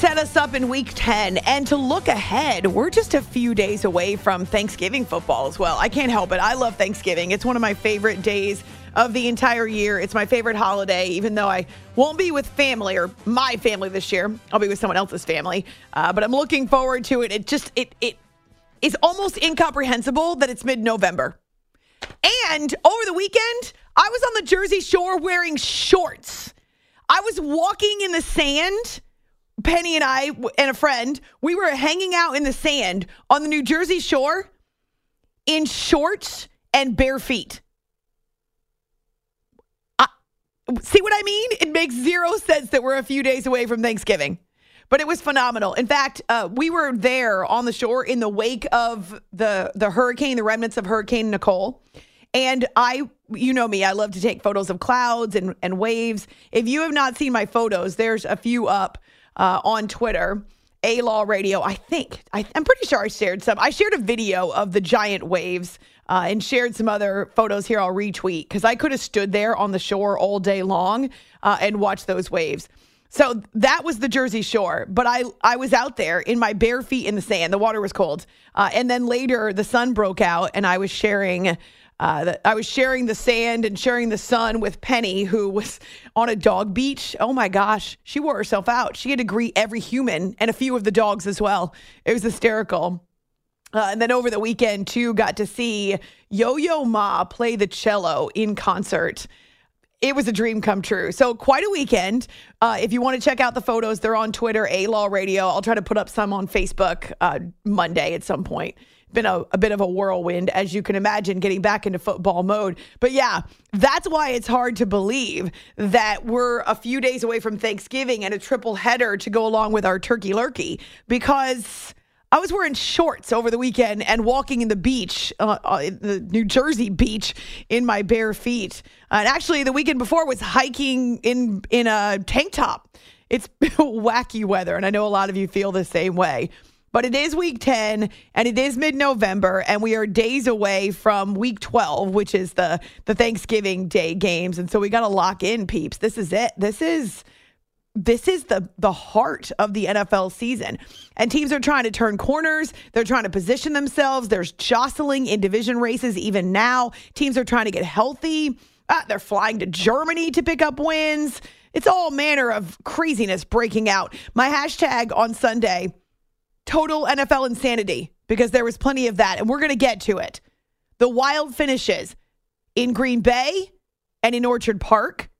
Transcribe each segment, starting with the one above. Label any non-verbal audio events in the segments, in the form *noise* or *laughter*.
set us up in week 10 and to look ahead. We're just a few days away from Thanksgiving football as well. I can't help it. I love Thanksgiving. It's one of my favorite days of the entire year. It's my favorite holiday, even though I won't be with family or my family this year. I'll be with someone else's family, uh, but I'm looking forward to it. It just it it is almost incomprehensible that it's mid-November. And over the weekend, I was on the Jersey Shore wearing shorts. I was walking in the sand. Penny and I and a friend, we were hanging out in the sand on the New Jersey Shore in shorts and bare feet. See what I mean? It makes zero sense that we're a few days away from Thanksgiving. But it was phenomenal. In fact, uh, we were there on the shore in the wake of the the hurricane, the remnants of Hurricane Nicole. And I, you know me, I love to take photos of clouds and, and waves. If you have not seen my photos, there's a few up uh, on Twitter. A Law Radio, I think. I, am pretty sure I shared some. I shared a video of the giant waves uh, and shared some other photos here. I'll retweet because I could have stood there on the shore all day long uh, and watched those waves. So that was the Jersey Shore, but I I was out there in my bare feet in the sand. The water was cold, uh, and then later the sun broke out, and I was sharing. Uh, I was sharing the sand and sharing the sun with Penny, who was on a dog beach. Oh my gosh, she wore herself out. She had to greet every human and a few of the dogs as well. It was hysterical. Uh, and then over the weekend, too, got to see Yo Yo Ma play the cello in concert. It was a dream come true. So, quite a weekend. Uh, if you want to check out the photos, they're on Twitter, A Law Radio. I'll try to put up some on Facebook uh, Monday at some point. Been a, a bit of a whirlwind, as you can imagine, getting back into football mode. But yeah, that's why it's hard to believe that we're a few days away from Thanksgiving and a triple header to go along with our turkey lurkey because I was wearing shorts over the weekend and walking in the beach, uh, uh, the New Jersey beach, in my bare feet. And actually, the weekend before was hiking in in a tank top. It's *laughs* wacky weather, and I know a lot of you feel the same way. But it is week 10 and it is mid November, and we are days away from week 12, which is the, the Thanksgiving Day games. And so we got to lock in, peeps. This is it. This is this is the the heart of the NFL season. And teams are trying to turn corners, they're trying to position themselves. There's jostling in division races even now. Teams are trying to get healthy. Uh, they're flying to Germany to pick up wins. It's all manner of craziness breaking out. My hashtag on Sunday, total NFL insanity, because there was plenty of that. And we're going to get to it. The wild finishes in Green Bay and in Orchard Park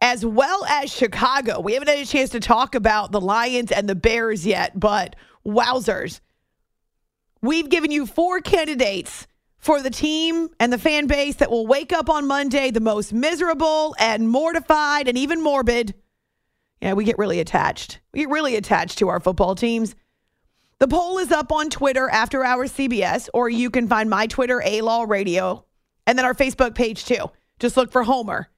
as well as Chicago. We haven't had a chance to talk about the Lions and the Bears yet, but wowzers. We've given you four candidates for the team and the fan base that will wake up on Monday the most miserable and mortified and even morbid. Yeah, we get really attached. We get really attached to our football teams. The poll is up on Twitter after hours CBS, or you can find my Twitter, A Law Radio, and then our Facebook page too. Just look for Homer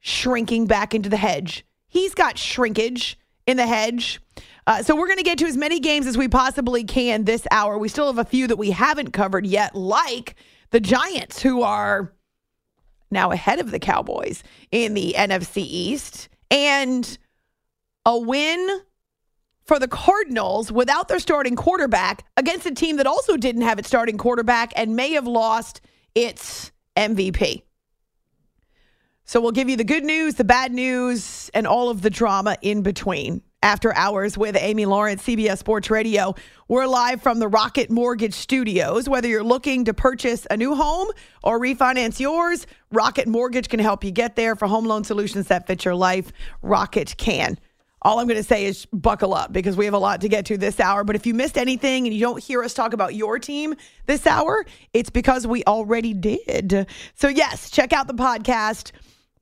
shrinking back into the hedge. He's got shrinkage in the hedge. Uh, so we're going to get to as many games as we possibly can this hour. We still have a few that we haven't covered yet, like the Giants, who are now ahead of the Cowboys in the NFC East, and a win for the Cardinals without their starting quarterback against a team that also didn't have its starting quarterback and may have lost its MVP. So we'll give you the good news, the bad news, and all of the drama in between. After hours with Amy Lawrence, CBS Sports Radio. We're live from the Rocket Mortgage Studios. Whether you're looking to purchase a new home or refinance yours, Rocket Mortgage can help you get there for home loan solutions that fit your life. Rocket can. All I'm going to say is buckle up because we have a lot to get to this hour. But if you missed anything and you don't hear us talk about your team this hour, it's because we already did. So, yes, check out the podcast.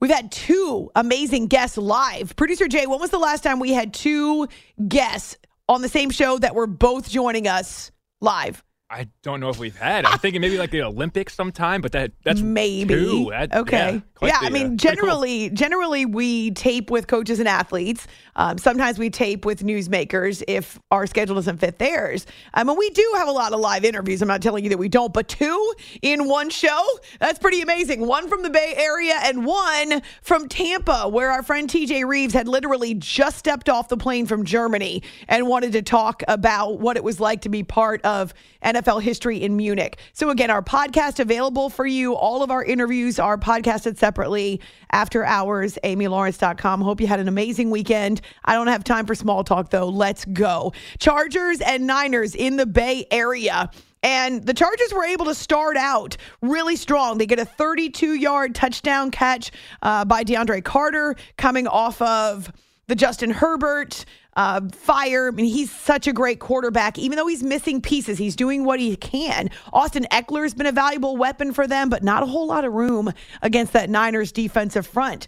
We've had two amazing guests live. Producer Jay, when was the last time we had two guests on the same show that were both joining us live? I don't know if we've had. I'm thinking maybe like the Olympics sometime, but that that's maybe two. That, okay. Yeah, yeah the, I mean, uh, generally, cool. generally we tape with coaches and athletes. Um, sometimes we tape with newsmakers if our schedule doesn't fit theirs. I mean, we do have a lot of live interviews. I'm not telling you that we don't, but two in one show, that's pretty amazing. One from the Bay Area and one from Tampa, where our friend TJ Rives had literally just stepped off the plane from Germany and wanted to talk about what it was like to be part of NFL history in Munich. So again, our podcast available for you. All of our interviews are podcasted separately after hours, amylawrence.com. Hope you had an amazing weekend. I don't have time for small talk though. Let's go. Chargers and Niners in the Bay Area. And the Chargers were able to start out really strong. They get a 32 yard touchdown catch uh, by DeAndre Carter coming off of the Justin Herbert uh, fire. I mean, he's such a great quarterback. Even though he's missing pieces, he's doing what he can. Austin Ekeler's been a valuable weapon for them, but not a whole lot of room against that Niners defensive front.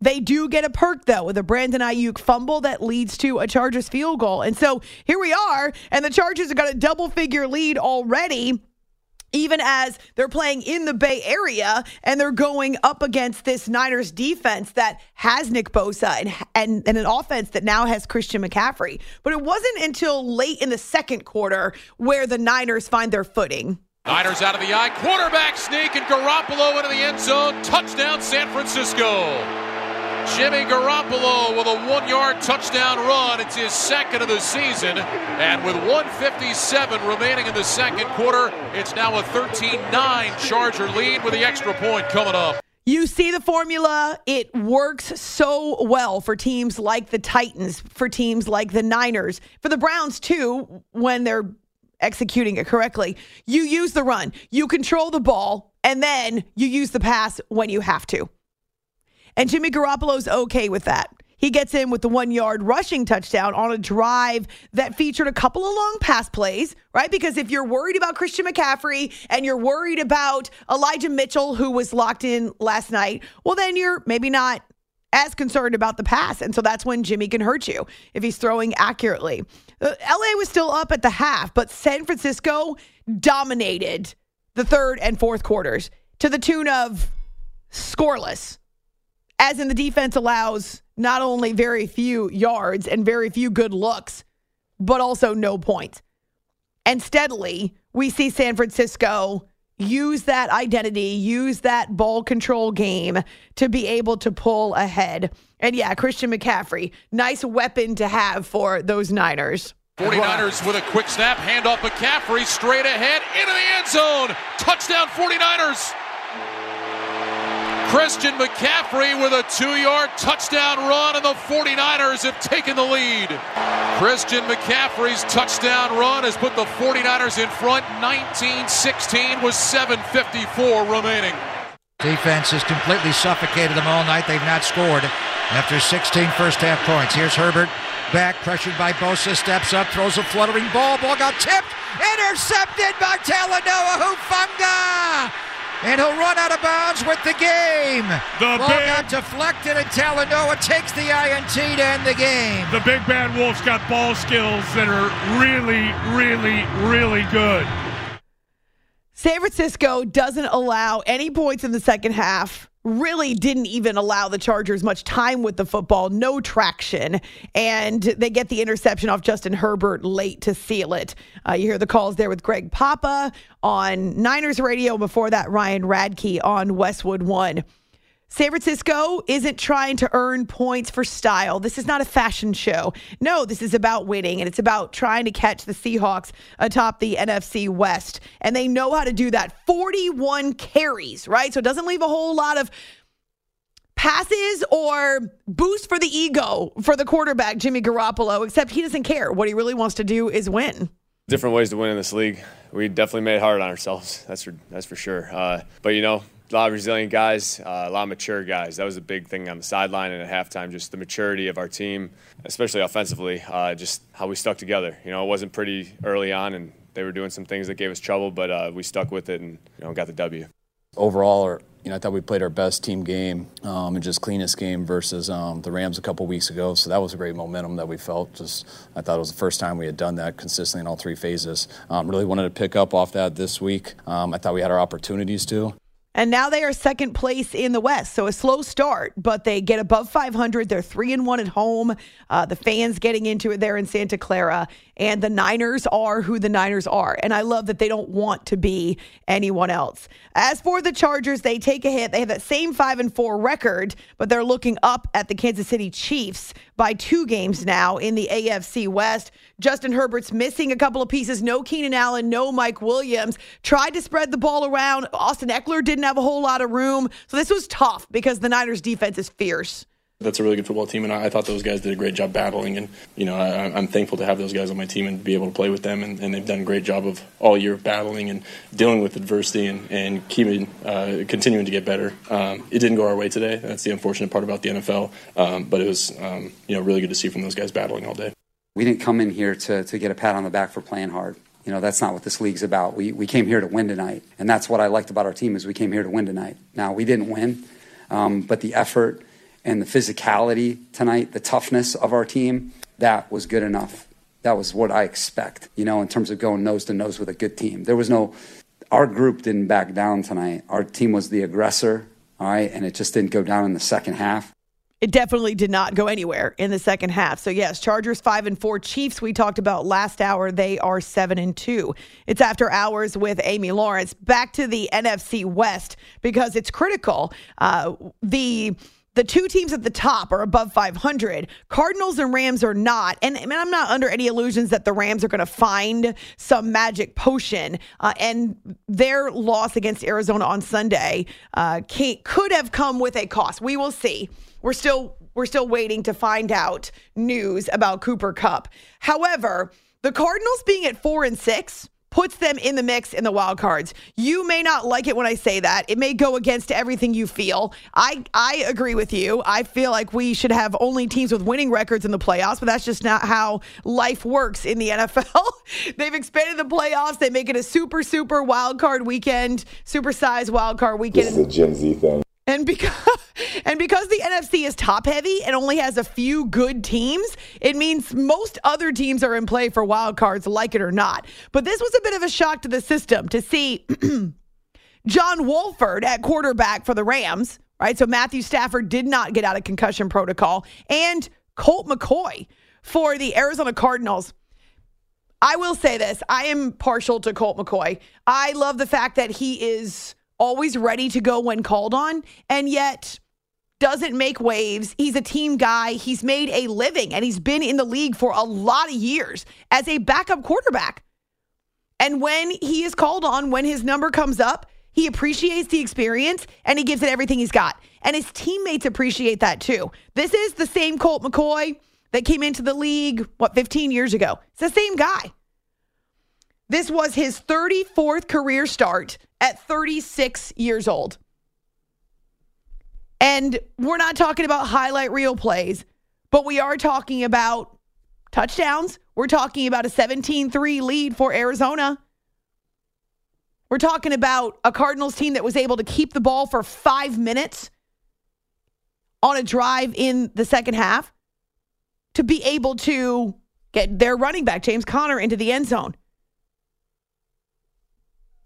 They do get a perk though with a Brandon Aiyuk fumble that leads to a Chargers field goal. And so here we are, and the Chargers have got a double figure lead already even as they're playing in the Bay Area and they're going up against this Niners defense that has Nick Bosa and, and, and, an offense that now has Christian McCaffrey. But it wasn't until late in the second quarter where the Niners find their footing. Niners out of the eye, quarterback sneak, and Garoppolo into the end zone. Touchdown, San Francisco. Jimmy Garoppolo with a one yard touchdown run. It's his second of the season. And with 157 remaining in the second quarter, it's now a 13 9 Charger lead with the extra point coming up. You see the formula. It works so well for teams like the Titans, for teams like the Niners, for the Browns too, when they're executing it correctly. You use the run, you control the ball, and then you use the pass when you have to. And Jimmy Garoppolo's okay with that. He gets in with the one yard rushing touchdown on a drive that featured a couple of long pass plays, right? Because if you're worried about Christian McCaffrey and you're worried about Elijah Mitchell, who was locked in last night, well, then you're maybe not as concerned about the pass. And so that's when Jimmy can hurt you if he's throwing accurately. Uh, LA was still up at the half, but San Francisco dominated the third and fourth quarters to the tune of scoreless as in the defense allows not only very few yards and very few good looks, but also no points. And steadily, we see San Francisco use that identity, use that ball control game to be able to pull ahead. And yeah, Christian McCaffrey, nice weapon to have for those Niners. 49ers with a quick snap, hand off McCaffrey straight ahead into the end zone. Touchdown 49ers. Christian McCaffrey with a two yard touchdown run, and the 49ers have taken the lead. Christian McCaffrey's touchdown run has put the 49ers in front 19 16 with 7.54 remaining. Defense has completely suffocated them all night. They've not scored after 16 first half points. Here's Herbert back, pressured by Bosa, steps up, throws a fluttering ball. Ball got tipped, intercepted by Talanoa Hufanga and he'll run out of bounds with the game. The Ball big, got deflected, and Talanoa takes the INT to end the game. The Big Bad Wolf's got ball skills that are really, really, really good. San Francisco doesn't allow any points in the second half really didn't even allow the Chargers much time with the football, no traction. And they get the interception off Justin Herbert late to seal it. Uh, you hear the calls there with Greg Papa on Niners radio. Before that, Ryan Radtke on Westwood One. San Francisco isn't trying to earn points for style. This is not a fashion show. No, this is about winning, and it's about trying to catch the Seahawks atop the NFC West. And they know how to do that. 41 carries, right? So it doesn't leave a whole lot of passes or boost for the ego for the quarterback, Jimmy Garoppolo, except he doesn't care. What he really wants to do is win. Different ways to win in this league. We definitely made it hard on ourselves. That's for, that's for sure. Uh, but, you know, a lot of resilient guys, uh, a lot of mature guys. That was a big thing on the sideline and at halftime. Just the maturity of our team, especially offensively. Uh, just how we stuck together. You know, it wasn't pretty early on, and they were doing some things that gave us trouble, but uh, we stuck with it and you know got the W. Overall, you know, I thought we played our best team game um, and just cleanest game versus um, the Rams a couple weeks ago. So that was a great momentum that we felt. Just I thought it was the first time we had done that consistently in all three phases. Um, really wanted to pick up off that this week. Um, I thought we had our opportunities to. And now they are second place in the West. So a slow start, but they get above 500. They're three and one at home. Uh, the fans getting into it there in Santa Clara. And the Niners are who the Niners are. And I love that they don't want to be anyone else. As for the Chargers, they take a hit. They have that same five and four record, but they're looking up at the Kansas City Chiefs by two games now in the AFC West. Justin Herbert's missing a couple of pieces. No Keenan Allen, no Mike Williams. Tried to spread the ball around. Austin Ekeler didn't have a whole lot of room. So this was tough because the Niners defense is fierce that's a really good football team, and I, I, thought those guys did a great job battling. And you know, I, am thankful to have those guys on my team and be able to play with them. And, and, they've done a great job of all year battling and dealing with adversity and, and keeping uh, continuing to get better. Um, it didn't go our way today. That's the unfortunate part about the NFL. Um, but it was um, you know really good to see from those guys battling all day. We didn't come in here to to get a pat on the back for playing hard. You know, that's not what this league's about. We, we came here to win tonight. And that's what I liked about our team is we came here to win tonight. Now, we didn't win, um, but the effort and the physicality tonight, the toughness of our team, that was good enough. That was what I expect, you know, in terms of going nose to nose with a good team. There was no, our group didn't back down tonight. Our team was the aggressor, all right, and it just didn't go down in the second half. It definitely did not go anywhere in the second half. So yes, Chargers five and four. Chiefs we talked about last hour. They are seven and two. It's after hours with Amy Lawrence. Back to the NFC West because it's critical. Uh, the the two teams at the top are above 500. Cardinals and Rams are not. And, I'm not under any illusions that the Rams are going to find some magic potion. Uh, and their loss against Arizona on Sunday uh, could have come with a cost. We will see. We're still we're still waiting to find out news about Cooper Kupp. However, the Cardinals being at four and six puts them in the mix in the wild cards. You may not like it when I say that. It may go against everything you feel. I I agree with you. I feel like we should have only teams with winning records in the playoffs, but that's just not how life works in the NFL. *laughs* They've expanded the playoffs. They make it a super super wild card weekend, super size wild card weekend. This is a Gen Z thing. And because *laughs* and because the NFC is top heavy and only has a few good teams, it means most other teams are in play for wild cards, like it or not. But this was a bit of a shock to the system to see *clears throat* John Wolford at quarterback for the Rams, right? So Matthew Stafford did not get out of concussion protocol, and Colt McCoy for the Arizona Cardinals. I will say this I am partial to Colt McCoy. I love the fact that he is always ready to go when called on, and yet doesn't make waves. He's a team guy. He's made a living and he's been in the league for a lot of years as a backup quarterback. And when he is called on, when his number comes up, he appreciates the experience and he gives it everything he's got. And his teammates appreciate that too. This is the same Colt McCoy that came into the league, what, 15 years ago. It's the same guy. This was his 34th career start at 36 years old. And we're not talking about highlight reel plays, but we are talking about touchdowns. We're talking about a 17 3 lead for Arizona. We're talking about a Cardinals team that was able to keep the ball for five minutes on a drive in the second half to be able to get their running back, James Conner, into the end zone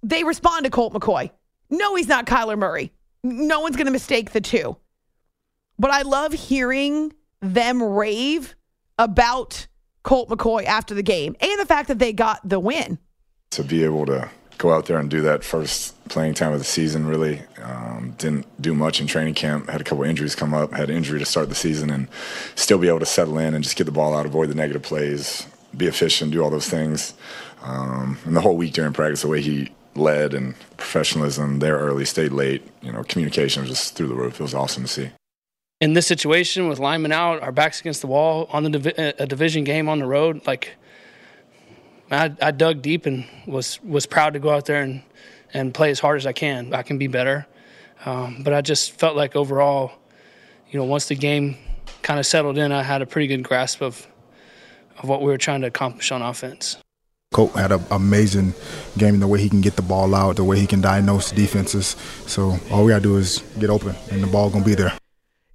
they respond to Colt McCoy. No, he's not Kyler Murray. No one's going to mistake the two. But I love hearing them rave about Colt McCoy after the game and the fact that they got the win. To be able to go out there and do that first playing time of the season. Really um, didn't do much in training camp. Had a couple injuries come up. Had an injury to start the season, and still be able to settle in and just get the ball out, avoid the negative plays, be efficient, do all those things. Um, and the whole week during practice, the way he led and professionalism there early, stayed late. You know, communication was just through the roof. It was awesome to see. In this situation with linemen out, our backs against the wall on the a division game on the road, like I, I dug deep and was was proud to go out there and and play as hard as I can. I can be better, um, but I just felt like overall, you know, once the game kind of settled in, I had a pretty good grasp of of what we were trying to accomplish on offense. Colt had an amazing game in the way he can get the ball out, the way he can diagnose defenses. So all we gotta do is get open, and the ball gonna be there.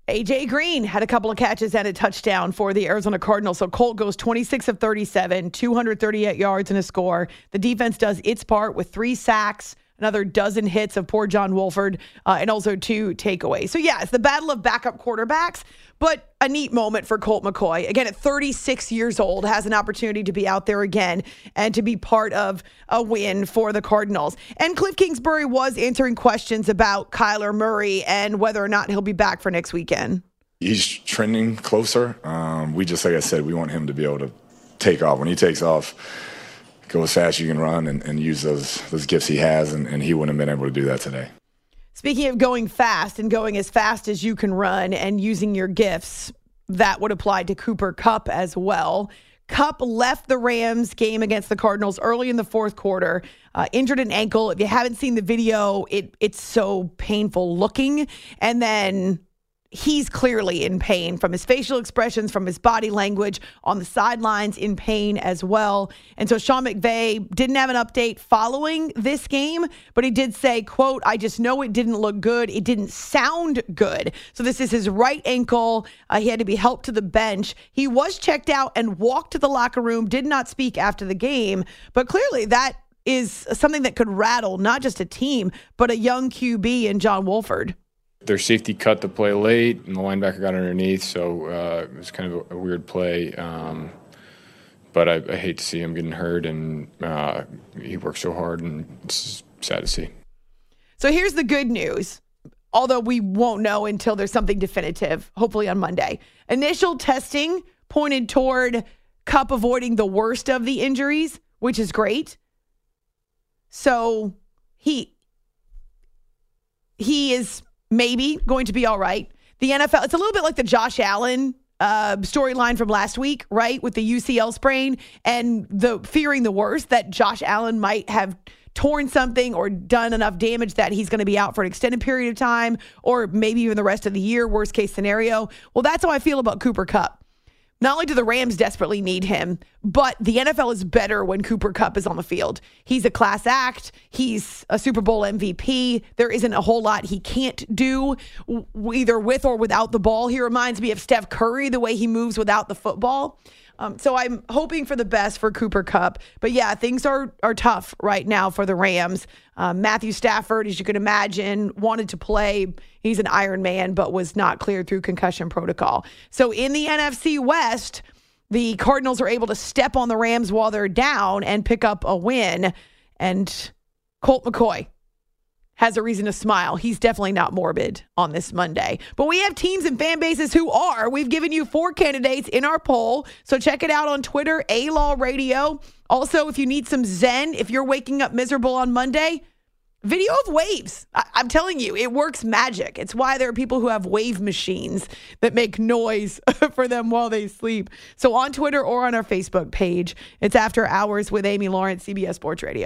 AJ Green had a couple of catches and a touchdown for the Arizona Cardinals. So Colt goes 26 of 37, 238 yards and a score. The defense does its part with three sacks, another dozen hits of poor John Wolford, uh, and also two takeaways. So, yeah, it's the battle of backup quarterbacks, but a neat moment for Colt McCoy. Again, at 36 years old, has an opportunity to be out there again and to be part of a win for the Cardinals. And Cliff Kingsbury was answering questions about Kyler Murray and whether or not he'll be back for next weekend. He's trending closer. Um, we just, like I said, we want him to be able to take off. When he takes off, go as fast as you can run and, and use those those gifts he has, and, and he wouldn't have been able to do that today. Speaking of going fast and going as fast as you can run and using your gifts, that would apply to Cooper Kupp as well. Kupp left the Rams game against the Cardinals early in the fourth quarter, uh, injured an ankle. If you haven't seen the video, it it's so painful looking. And then he's clearly in pain from his facial expressions, from his body language on the sidelines, in pain as well. And so Sean McVay didn't have an update following this game, but he did say, quote, I just know it didn't look good. It didn't sound good. So this is his right ankle. Uh, he had to be helped to the bench. He was checked out and walked to the locker room, did not speak after the game, but clearly that is something that could rattle not just a team, but a young QB in John Wolford. Their safety cut the play late, and the linebacker got underneath, so uh, it was kind of a, a weird play. Um, but I, I, hate to see him getting hurt, and uh, he worked so hard, and it's sad to see. So here's the good news. Although we won't know until there's something definitive, hopefully on Monday. Initial testing pointed toward Kupp avoiding the worst of the injuries, which is great. So he he is maybe going to be all right. The NFL, it's a little bit like the Josh Allen uh, storyline from last week, right? With the UCL sprain and the fearing the worst that Josh Allen might have torn something or done enough damage that he's going to be out for an extended period of time or maybe even the rest of the year, worst case scenario. Well, that's how I feel about Cooper Kupp. Not only do the Rams desperately need him, but the NFL is better when Cooper Kupp is on the field. He's a class act. He's a Super Bowl MVP. There isn't a whole lot he can't do, either with or without the ball. He reminds me of Steph Curry, the way he moves without the football. Um, so I'm hoping for the best for Cooper Kupp. But yeah, things are are tough right now for the Rams. Um, Matthew Stafford, as you can imagine, wanted to play. He's an Iron Man, but was not cleared through concussion protocol. So in the NFC West, the Cardinals are able to step on the Rams while they're down and pick up a win. And Colt McCoy has a reason to smile. He's definitely not morbid on this Monday. But we have teams and fan bases who are. We've given you four candidates in our poll. So check it out on Twitter, A Law Radio. Also, if you need some Zen, if you're waking up miserable on Monday, video of waves. I- am telling you, it works magic. It's why there are people who have wave machines that make noise *laughs* for them while they sleep. So on Twitter or on our Facebook page, it's After Hours with Amy Lawrence, CBS Sports Radio.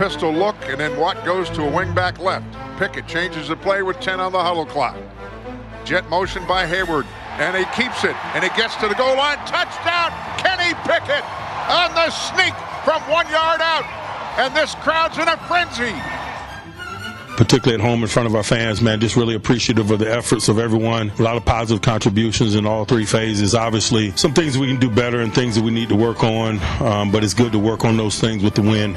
Pistol look, and then Watt goes to a wingback left. Pickett changes the play with 10 on the huddle clock. Jet motion by Heyward, and he keeps it, and he gets to the goal line. Touchdown, Kenny Pickett on the sneak from one yard out, and this crowd's in a frenzy. particularly at home in front of our fans, man, just really appreciative of the efforts of everyone. A lot of positive contributions in all three phases. Obviously, some things we can do better and things that we need to work on, um, but it's good to work on those things with the win.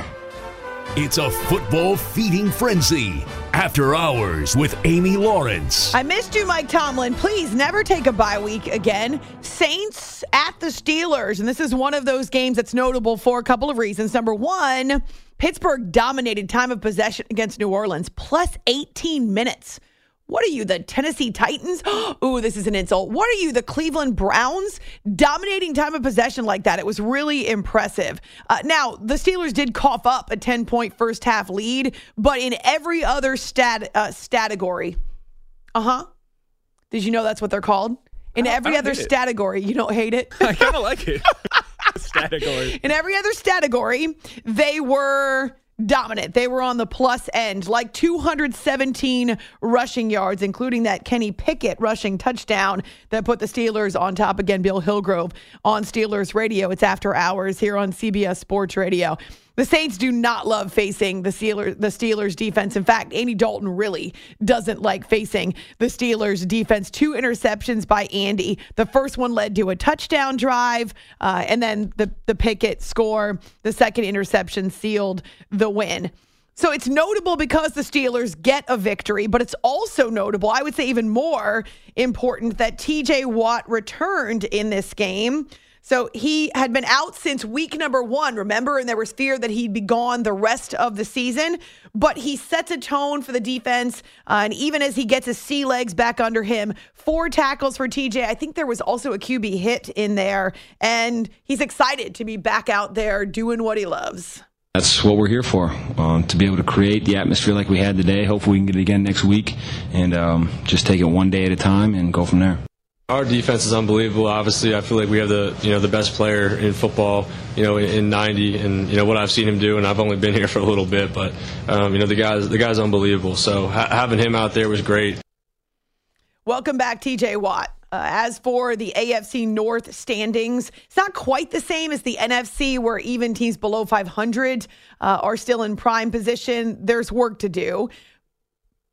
It's a football feeding frenzy. After Hours with Amy Lawrence. I missed you, Mike Tomlin. Please never take a bye week again. Saints at the Steelers. And this is one of those games that's notable for a couple of reasons. Number one, Pittsburgh dominated time of possession against New Orleans, plus 18 minutes. What are you, the Tennessee Titans? *gasps* Ooh, this is an insult. What are you, the Cleveland Browns? Dominating time of possession like that. It was really impressive. Uh, now, the Steelers did cough up a 10 point first half lead, but in every other stat uh, stategory, uh huh. Did you know that's what they're called? In every other it. you don't hate it? *laughs* I kind of like it. *laughs* Statically. In every other category, they were dominant. They were on the plus end, like 217 rushing yards, including that Kenny Pickett rushing touchdown that put the Steelers on top again. Bill Hillgrove on Steelers Radio. It's after hours here on CBS Sports Radio. The Saints do not love facing the Steelers, the Steelers defense. In fact, Andy Dalton really doesn't like facing the Steelers defense. Two interceptions by Andy. The first one led to a touchdown drive, uh, and then the the Pickett score. The second interception sealed the win. So it's notable because the Steelers get a victory, but it's also notable, I would say even more important, that TJ Watt returned in this game. So he had been out since week number one, remember? And there was fear that he'd be gone the rest of the season. But he sets a tone for the defense. Uh, and even as he gets his sea legs back under him, four tackles for TJ. I think there was also a QB hit in there. And he's excited to be back out there doing what he loves. That's what we're here for, um, to be able to create the atmosphere like we had today. Hopefully, we can get it again next week and um, just take it one day at a time and go from there. Our defense is unbelievable. Obviously, I feel like we have the you know the best player in football. You know, in, in '90, and you know what I've seen him do, and I've only been *laughs* here for a little bit, but um, you know the guys the guy's unbelievable. So ha- having him out there was great. Welcome back, TJ Watt. Uh, as for the AFC North standings, it's not quite the same as the NFC, where even teams below 500 uh, are still in prime position. There's work to do.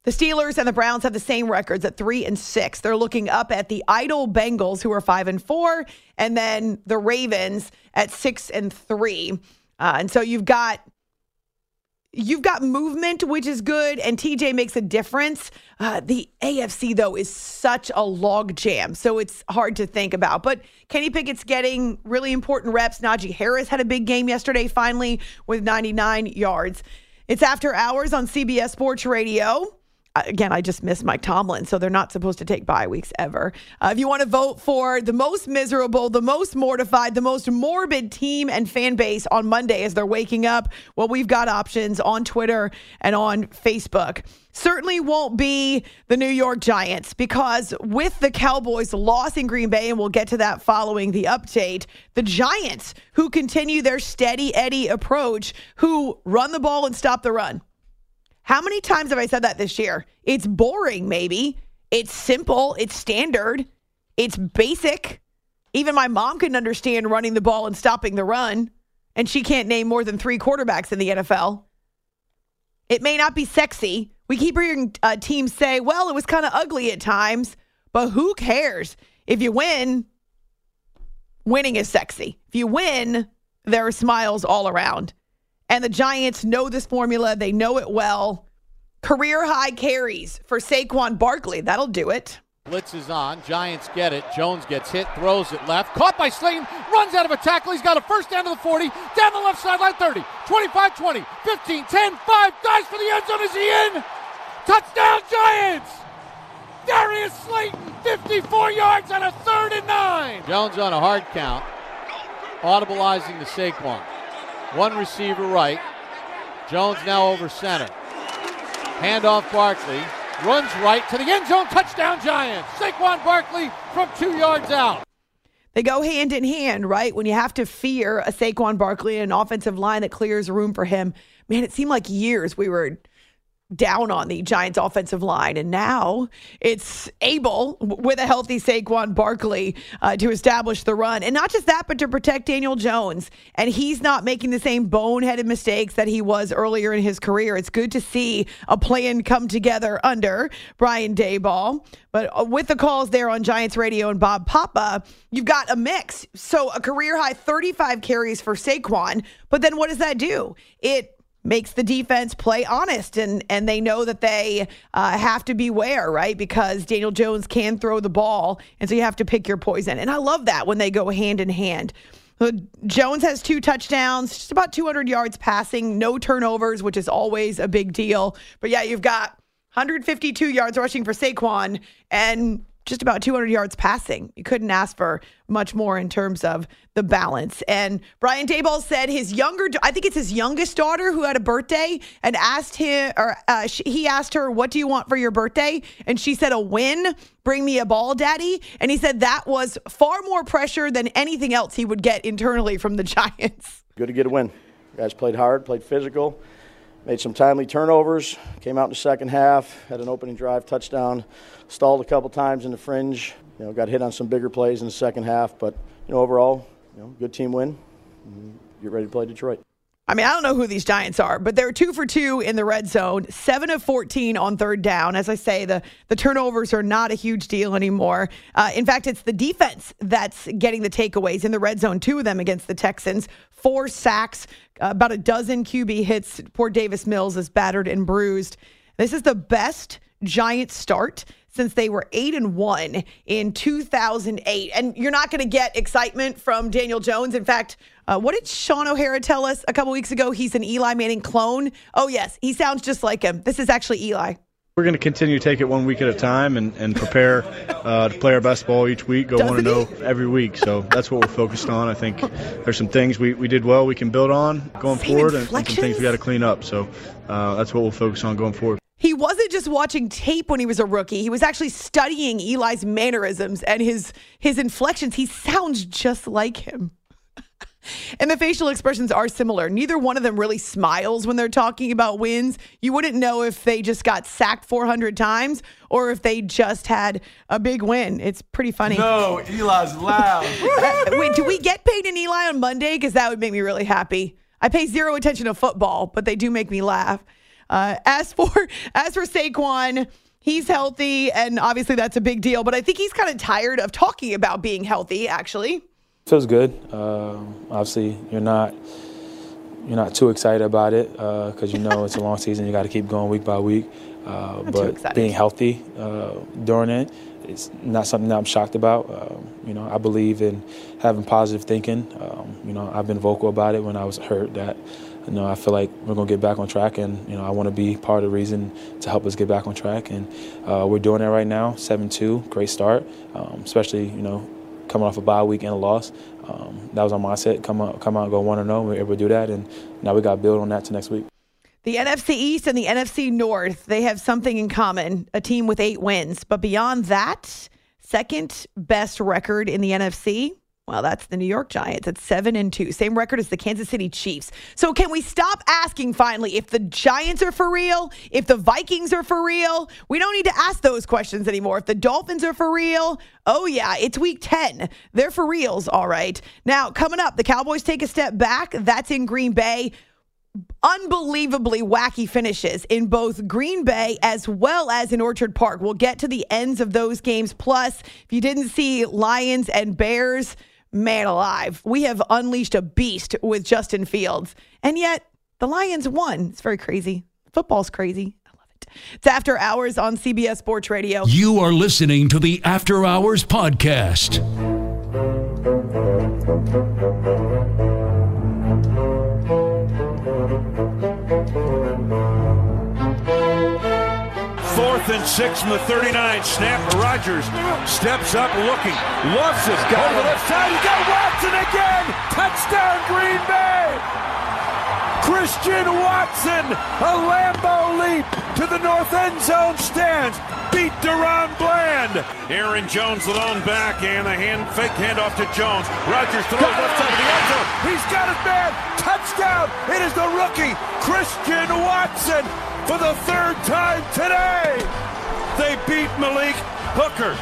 The Steelers and the Browns have the same records at three and six. They're looking up at the idle Bengals, who are five and four, and then the Ravens at six and three. Uh, and so you've got you've got movement, which is good, and TJ makes a difference. Uh, the AFC though is such a log jam, so it's hard to think about. But Kenny Pickett's getting really important reps. Najee Harris had a big game yesterday, finally with 99 yards. It's after hours on CBS Sports Radio. Again, I just miss Mike Tomlin, so they're not supposed to take bye weeks ever. Uh, if you want to vote for the most miserable, the most mortified, the most morbid team and fan base on Monday as they're waking up, well, we've got options on Twitter and on Facebook. Certainly won't be the New York Giants because with the Cowboys' loss in Green Bay, and we'll get to that following the update, the Giants, who continue their steady Eddie approach, who run the ball and stop the run. How many times have I said that this year? It's boring, maybe. It's simple. It's standard. It's basic. Even my mom can understand running the ball and stopping the run, and she can't name more than three quarterbacks in the NFL. It may not be sexy. We keep hearing uh, teams say, well, it was kind of ugly at times, but who cares? If you win, winning is sexy. If you win, there are smiles all around. And the Giants know this formula, they know it well. Career high carries for Saquon Barkley. That'll do it. Blitz is on. Giants get it. Jones gets hit, throws it left. Caught by Slayton. Runs out of a tackle. He's got a first down to the 40. Down the left sideline 30. 25 20. 15 10 5. Dives for the end zone. Is he in? Touchdown, Giants! Darius Slayton, 54 yards on a third and nine. Jones on a hard count. Audibilizing to Saquon. One receiver right. Jones now over center. Handoff Barkley. Runs right to the end zone. Touchdown Giants. Saquon Barkley from two yards out. They go hand in hand, right? When you have to fear a Saquon Barkley and an offensive line that clears room for him. Man, it seemed like years we were down on the Giants offensive line. And now it's able, with a healthy Saquon Barkley, uh, to establish the run. And not just that, but to protect Daniel Jones. And he's not making the same boneheaded mistakes that he was earlier in his career. It's good to see a plan come together under Brian Daboll. But uh, with the calls there on Giants Radio and Bob Papa, you've got a mix. So a career high 35 carries for Saquon. But then what does that do? It makes the defense play honest and and they know that they uh, have to beware right? Because daniel jones can throw the ball and so you have to pick your poison. And i love that when they go hand in hand. Jones has two touchdowns just about 200 yards passing no turnovers which is always a big deal. But yeah you've got 152 yards rushing for saquon and just about 200 yards passing. You couldn't ask for much more in terms of the balance. And Brian Daboll said his younger, I think it's his youngest daughter who had a birthday, and asked him, or uh, he asked her, "What do you want for your birthday?" And she said, "A win. Bring me a ball, Daddy." And he said that was far more pressure than anything else he would get internally from the *laughs* Giants. Good to get a win. Guys played hard, played physical made some timely turnovers, came out in the second half, had an opening drive touchdown, stalled a couple times in the fringe, you know, got hit on some bigger plays in the second half, but you know, overall, you know, good team win. Mm-hmm. Get ready to play Detroit. I mean, I don't know who these Giants are, but they're two for two in the red zone, seven of 14 on third down. As I say, the, the turnovers are not a huge deal anymore. Uh, in fact, it's the defense that's getting the takeaways in the red zone, two of them against the Texans, four sacks, uh, about a dozen QB hits. Poor Davis Mills is battered and bruised. This is the best Giant start since they were 8 and 1 in 2008. And you're not going to get excitement from Daniel Jones. In fact, uh, what did Shaun O'Hara tell us a couple weeks ago? He's an Eli Manning clone. Oh, yes, he sounds just like him. This is actually Eli. We're going to continue to take it one week at a time and, and prepare uh, to play our best ball each week, go 1 0 every week. So that's what we're focused on. I think there's some things we, we did well we can build on going Same forward and, and, some things we got to clean up. So uh, that's what we'll focus on going forward. He wasn't just watching tape when he was a rookie. He was actually studying Eli's mannerisms and his his inflections. He sounds just like him. *laughs* and the facial expressions are similar. Neither one of them really smiles when they're talking about wins. You wouldn't know if they just got sacked 400 times or if they just had a big win. It's pretty funny. No, Eli's loud. *laughs* Wait, do we get paid in Eli on Monday? Because that would make me really happy. I pay zero attention to football, but they do make me laugh. Uh, as for *laughs* as for Saquon, he's healthy, and obviously that's a big deal. But I think he's kind of tired of talking about being healthy. Actually, feels good. Uh, obviously, you're not you're not too excited about it because uh, you know it's a long *laughs* season. You got to keep going week by week. Uh, but being healthy uh, during it's not something that I'm shocked about. Um, you know, I believe in having positive thinking. Um, you know, I've been vocal about it when I was hurt that you know, I feel like we're going to get back on track, and you know, I want to be part of the reason to help us get back on track, and uh, we're doing that right now. Seven-two, great start, um, especially you know, coming off a bye week and a loss. Um, that was our mindset: come out, come out, go one and zero. Oh. We were able to do that, and now we got to build on that to next week. The NFC East and the NFC North, they have something in common: a team with eight wins. But beyond that, second best record in the NFC well, that's the New York Giants at seven and two, same record as the Kansas City Chiefs. So, can we stop asking finally if the Giants are for real, if the Vikings are for real? We don't need to ask those questions anymore. If the Dolphins are for real, oh yeah, it's Week Ten. They're for reals, all right. Now, coming up, the Cowboys take a step back. That's in Green Bay unbelievably wacky finishes in both Green Bay as well as in Orchard Park. We'll get to the ends of those games. Plus, if you didn't see Lions and Bears, man alive. We have unleashed a beast with Justin Fields. And yet the Lions won. It's very crazy. Football's crazy. I love it. It's After Hours on CBS Sports Radio. You are listening to the After Hours Podcast. Six from the 39. Snap. Rodgers steps up looking. Loves it. Got Over the left side. He got Watson again. Touchdown Green Bay. Christian Watson, a Lambeau leap to the north end zone stands. Beat DaRon Bland. Aaron Jones, the lone back, and the hand fake handoff to Jones. Rodgers throws left side of the end zone. He's got it, man. Touchdown. It is the rookie, Christian Watson, for the third time today. They beat Malik Hooker.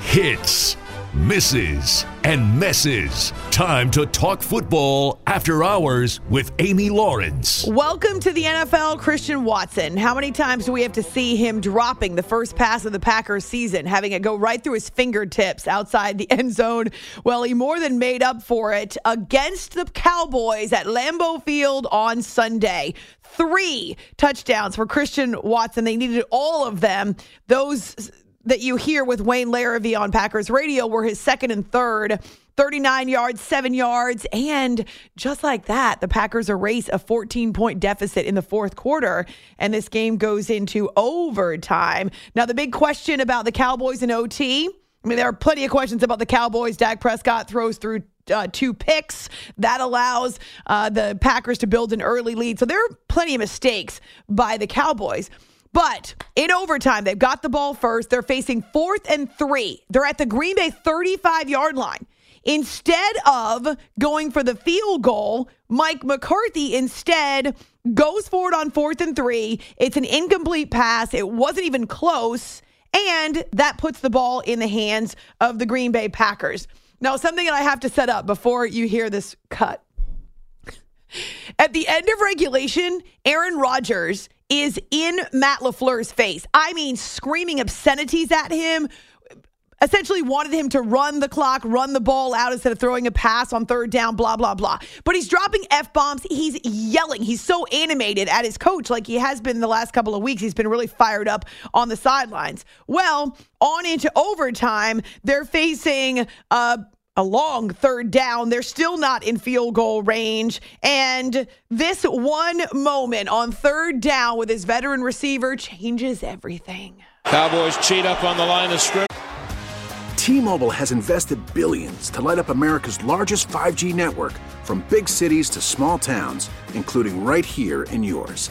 Hits misses, and messes. Time to talk football after hours with Amy Lawrence. Welcome to the NFL, Christian Watson. How many times do we have to see him dropping the first pass of the Packers season, having it go right through his fingertips outside the *laughs* end zone? Well, he more than made up for it against the Cowboys at Lambeau Field on Sunday three touchdowns for Christian Watson. They needed all of them. Those that you hear with Wayne Larrivee on Packers radio were his second and third. 39 yards, seven yards. And just like that, the Packers erase a 14 point deficit in the fourth quarter. And this game goes into overtime. Now, the big question about the Cowboys and OT. I mean, there are plenty of questions about the Cowboys. Dak Prescott throws through uh, two picks. That allows uh, the Packers to build an early lead. So there are plenty of mistakes by the Cowboys. But in overtime, they've got the ball first. They're facing fourth and three. They're at the Green Bay 35 yard line. Instead of going for the field goal, Mike McCarthy instead goes for it on fourth and three. It's an incomplete pass. It wasn't even close. And that puts the ball in the hands of the Green Bay Packers. Now, something that I have to set up before you hear this cut. At the end of regulation, Aaron Rodgers is in Matt LaFleur's face. I mean, screaming obscenities at him, essentially wanted him to run the clock, run the ball out instead of throwing a pass on third down, blah, blah, blah. But he's dropping F bombs. He's yelling. He's so animated at his coach, like he has been the last couple of weeks. He's been really fired up on the sidelines. Well, on into overtime, they're facing uh, a long third down. They're still not in field goal range. And this one moment on third down with his veteran receiver changes everything. Cowboys cheat up on the line of scrimmage. T Mobile has invested billions to light up America's largest 5G network from big cities to small towns, including right here in yours.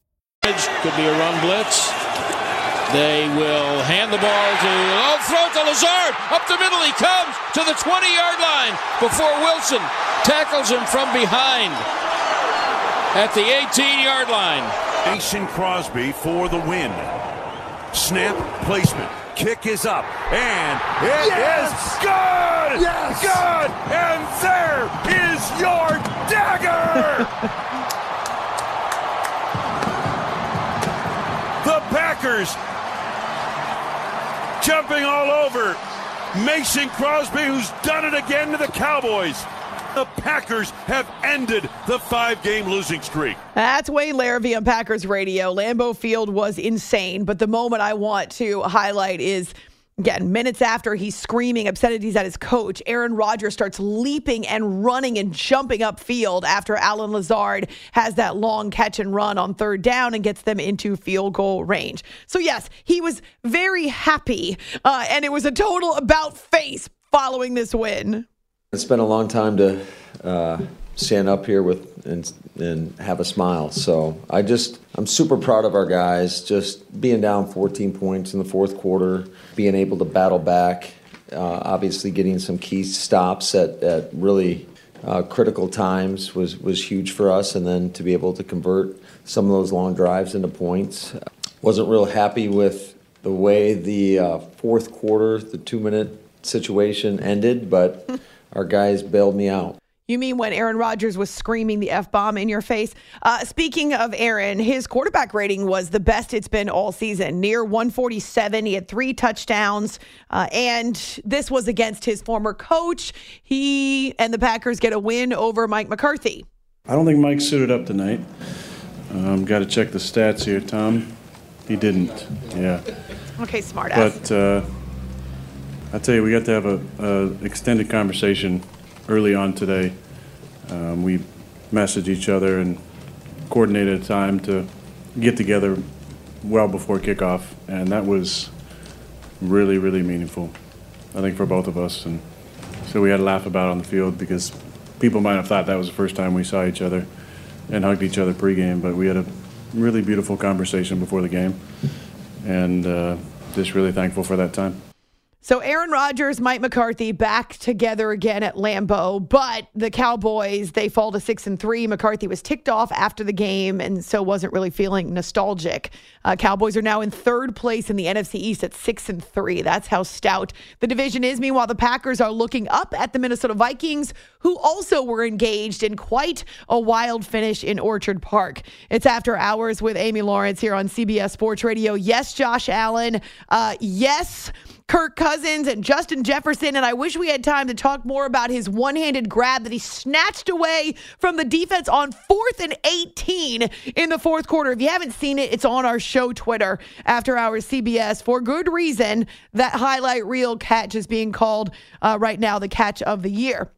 Could be a run blitz. They will hand the ball to, oh, throw to Lazard. Up the middle he comes to the 20 yard line before Wilson tackles him from behind at the 18 yard line. Mason Crosby for the win. Snap placement. Kick is up. And it yes! is good! Yes! Good! And there is your dagger! *laughs* the Packers jumping all over Mason Crosby, who's done it again to the Cowboys. The Packers have ended the five game losing streak. That's Wayne Larrivee on Packers Radio. Lambeau Field was insane, but the moment I want to highlight is Again, minutes after he's screaming obscenities at his coach, Aaron Rodgers starts leaping and running and jumping upfield after Allen Lazard has that long catch and run on third down and gets them into field goal range. So, yes, he was very happy, uh, and it was a total about face following this win. It's been a long time to uh, stand up here with and and have a smile. So I just I'm super proud of our guys. Just being down 14 points in the fourth quarter, being able to battle back. Uh, obviously, getting some key stops at, at really uh, critical times was was huge for us, and then to be able to convert some of those long drives into points. Wasn't real happy with the way the uh, fourth quarter, the two minute situation ended, but *laughs* our guys bailed me out. You mean when Aaron Rodgers was screaming the F bomb in your face? Uh, speaking of Aaron, his quarterback rating was the best it's been all season, near 147. He had three touchdowns, uh, and this was against his former coach. He and the Packers get a win over Mike McCarthy. I don't think Mike suited up tonight. Um, Got to check the stats here, Tom. He didn't. Yeah. Okay, smartass. But uh, I tell you, we got to have a, a extended conversation early on today. Um, we messaged each other and coordinated a time to get together well before kickoff, and that was really, really meaningful. I think for both of us, and so we had a laugh about it on the field because people might have thought that was the first time we saw each other and hugged each other pregame, but we had a really beautiful conversation before the game, and uh, just really thankful for that time. So Aaron Rodgers, Mike McCarthy back together again at Lambeau, but the Cowboys they fall to six and three. McCarthy was ticked off after the game and so wasn't really feeling nostalgic. Uh, Cowboys are now in third place in the NFC East at six and three. That's how stout the division is. Meanwhile, the Packers are looking up at the Minnesota Vikings, who also were engaged in quite a wild finish in Orchard Park. It's after hours with Amy Lawrence here on CBS Sports Radio. Yes, Josh Allen. Uh, yes. Kirk Cousins and Justin Jefferson. And I wish we had time to talk more about his one handed grab that he snatched away from the defense on fourth and 18 in the fourth quarter. If you haven't seen it, it's on our show Twitter after hours CBS for good reason. That highlight reel catch is being called uh, right now the catch of the year.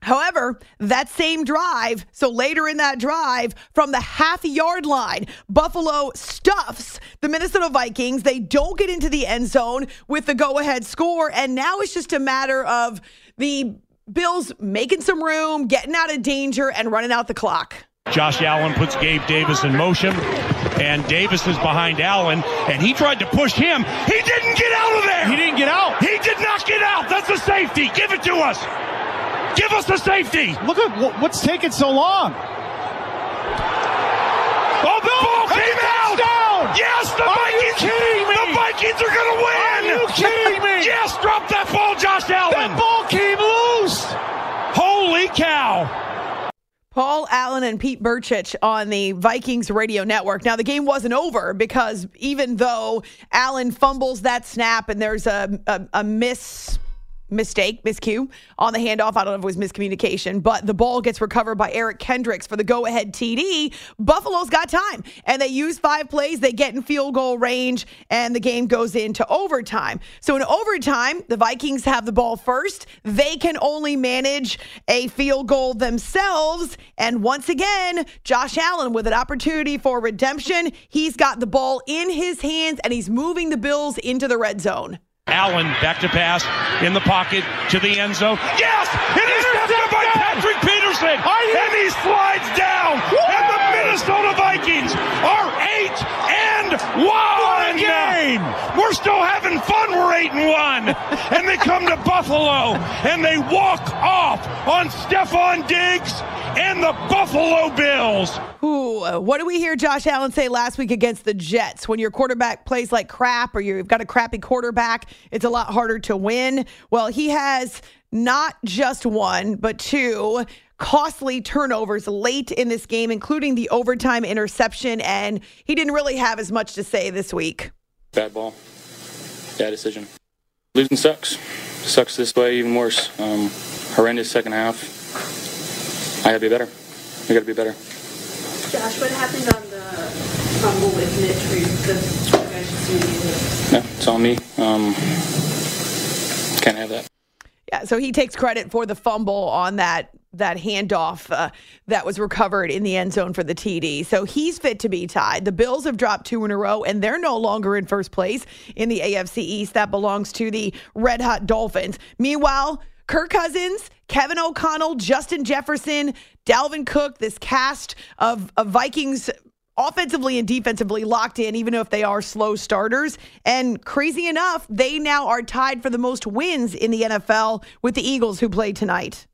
However, that same drive, so later in that drive, from the half yard line, Buffalo stuffs the Minnesota Vikings. They don't get into the end zone with the go ahead score. And now it's just a matter of the Bills making some room, getting out of danger, and running out the clock. Josh Allen puts Gabe Davis in motion, and Davis is behind Allen, and he tried to push him. He didn't get out of there. He didn't get out. He did not get out. That's a safety. Give it to us. Give us the safety. Look at what's taking so long. Oh, the ball came out. Down. Yes, the Are Vikings. you kidding me? The Vikings are going to win. Are you kidding me? *laughs* yes, drop that ball, Josh Allen. That ball came loose. Holy cow. Paul Allen and Pete Bercich on the Vikings radio network. Now, the game wasn't over because even though Allen fumbles that snap and there's a, a, a miss mistake, miscue on the handoff. I don't know if it was miscommunication, but the ball gets recovered by Eric Kendricks for the go ahead TD. Buffalo's got time and they use five plays. They get in field goal range and the game goes into overtime. So in overtime, the Vikings have the ball first. They can only manage a field goal themselves. And once again, Josh Allen with an opportunity for redemption. He's got the ball in his hands and he's moving the Bills into the red zone. Allen back to pass in the pocket to the end zone. Yes! It is intercepted by Patrick Peterson! And he slides down! And the Minnesota Vikings are 8 and What a game! We're still having fun. We're eight and one, and they come to Buffalo and they walk off on Stefon Diggs and the Buffalo Bills. Ooh, uh, what do we hear Josh Allen say last week against the Jets? When your quarterback plays like crap or you've got a crappy quarterback, it's a lot harder to win. Well, he has not just one, but two costly turnovers late in this game, including the overtime interception, and he didn't really have as much to say this week. Bad ball, bad decision. Losing sucks. Sucks this way even worse. Um, horrendous second half. I gotta be better. I gotta be better. Josh, what happened on the fumble with Mitch where you guys just Yeah, it's on me. Um, can't have that. Yeah, so he takes credit for the fumble on that that handoff uh, that was recovered in the end zone for the TD. So he's fit to be tied. The Bills have dropped two in a row, and they're no longer in first place in the AFC East. That belongs to the Red Hot Dolphins. Meanwhile, Kirk Cousins, Kevin O'Connell, Justin Jefferson, Dalvin Cook, this cast of, of Vikings offensively and defensively locked in, even if they are slow starters. And crazy enough, they now are tied for the most wins in the NFL with the Eagles who play tonight.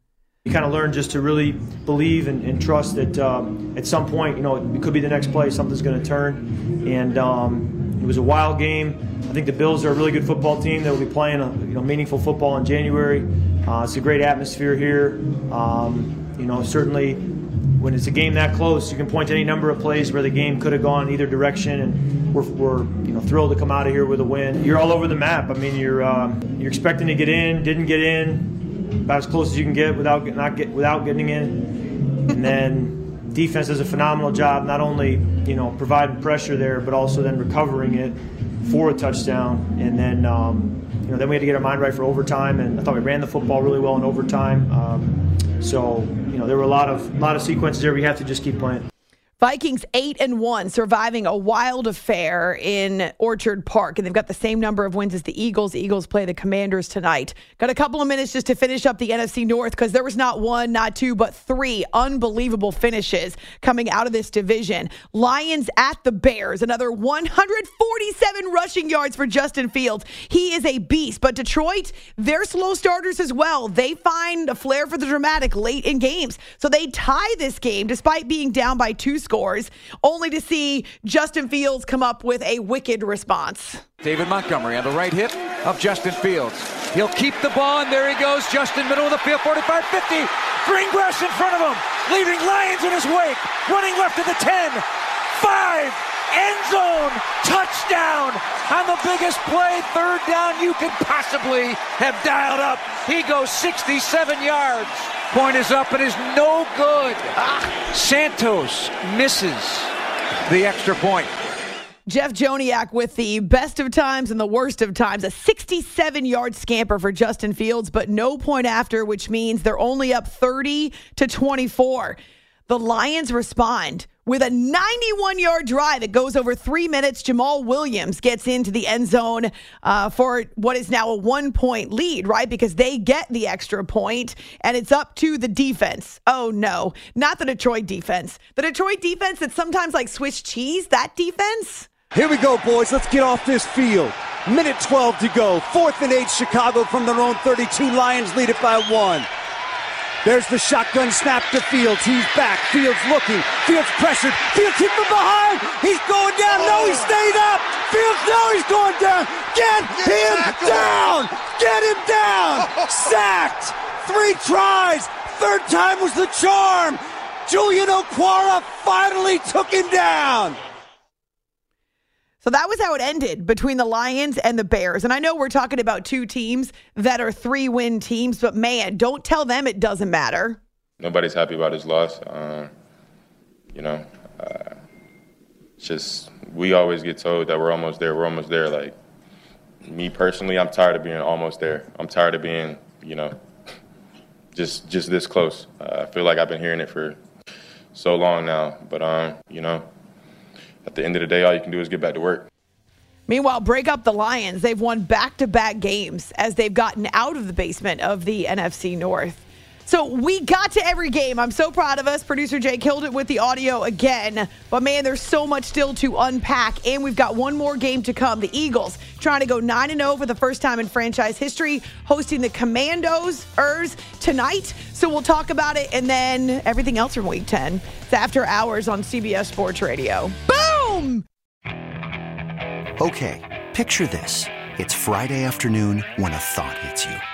You kind of learn just to really believe and, and trust that um, at some point, you know, it could be the next play, something's going to turn. And um, it was a wild game. I think the Bills are a really good football team. They'll be playing a you know, meaningful football in January. Uh, it's a great atmosphere here. Um, you know, certainly when it's a game that close, you can point to any number of plays where the game could have gone either direction, and we're, we're you know thrilled to come out of here with a win. You're all over the map. I mean, you're uh, you're expecting to get in, didn't get in, about as close as you can get without not get without getting in, and then defense does a phenomenal job, not only you know providing pressure there, but also then recovering it for a touchdown, and then. Um, you know, then we had to get our mind right for overtime, and I thought we ran the football really well in overtime. Um, so, you know, there were a lot of a lot of sequences there. We have to just keep playing. Vikings eight and one, surviving a wild affair in Orchard Park, and they've got the same number of wins as the Eagles. The Eagles play the Commanders tonight. Got a couple of minutes just to finish up the NFC North because there was not one, not two, but three unbelievable finishes coming out of this division. Lions at the Bears, another 147 rushing yards for Justin Fields. He is a beast, but Detroit, they're slow starters as well. They find a flair for the dramatic late in games, so they tie this game despite being down by two scores scores, only to see Justin Fields come up with a wicked response. David Montgomery on the right hip of Justin Fields. He'll keep the ball, and there he goes. Justin, middle of the field, 45 50. Greengrass in front of him, leaving Lions in his wake. Running left to the 10. 5. End zone. Touchdown on the biggest play, third down you could possibly have dialed up. He goes 67 yards. Point is up and is no good. Ah, Santos misses the extra point. Jeff Joniak with the best of times and the worst of times. A 67 yard scamper for Justin Fields, but no point after, which means they're only up 30 to 24. The Lions respond with a 91 yard drive. that goes over three minutes. Jamaal Williams gets into the end zone uh, for what is now a one point lead, right? Because they get the extra point and it's up to the defense. Oh, no, not the Detroit defense. The Detroit defense that's sometimes like Swiss cheese, that defense. Here we go, boys. Let's get off this field. Minute 12 to go. Fourth and eight, Chicago from their own 32. Lions lead it by one. There's the shotgun snap to Fields. He's back. Fields looking. Fields pressured. Fields hit from behind. He's going down. No, he stayed up. Fields, no, he's going down. Get him down. Get him down. Sacked. Three tries. Third time was the charm. Julian Okwara finally took him down. So that was how it ended between the Lions and the Bears. And I know we're talking about two teams that are three win teams, but man, don't tell them it doesn't matter. Nobody's happy about his loss. Uh, you know, uh, it's just we always get told that we're almost there. We're almost there. Like me personally, I'm tired of being almost there. I'm tired of being, you know, *laughs* just just this close. Uh, I feel like I've been hearing it for so long now. But um, you know, at the end of the day, all you can do is get back to work. Meanwhile, break up the Lions. They've won back to back games as they've gotten out of the basement of the NFC North. So we got to every game. I'm so proud of us. Producer Jay killed it with the audio again. But man, there's so much still to unpack. And we've got one more game to come. The Eagles trying to go 9 0 for the first time in franchise history, hosting the Commandos Ers tonight. So we'll talk about it and then everything else from week 10. It's after hours on CBS Sports Radio. Boom! Okay, picture this. It's Friday afternoon when a thought hits you.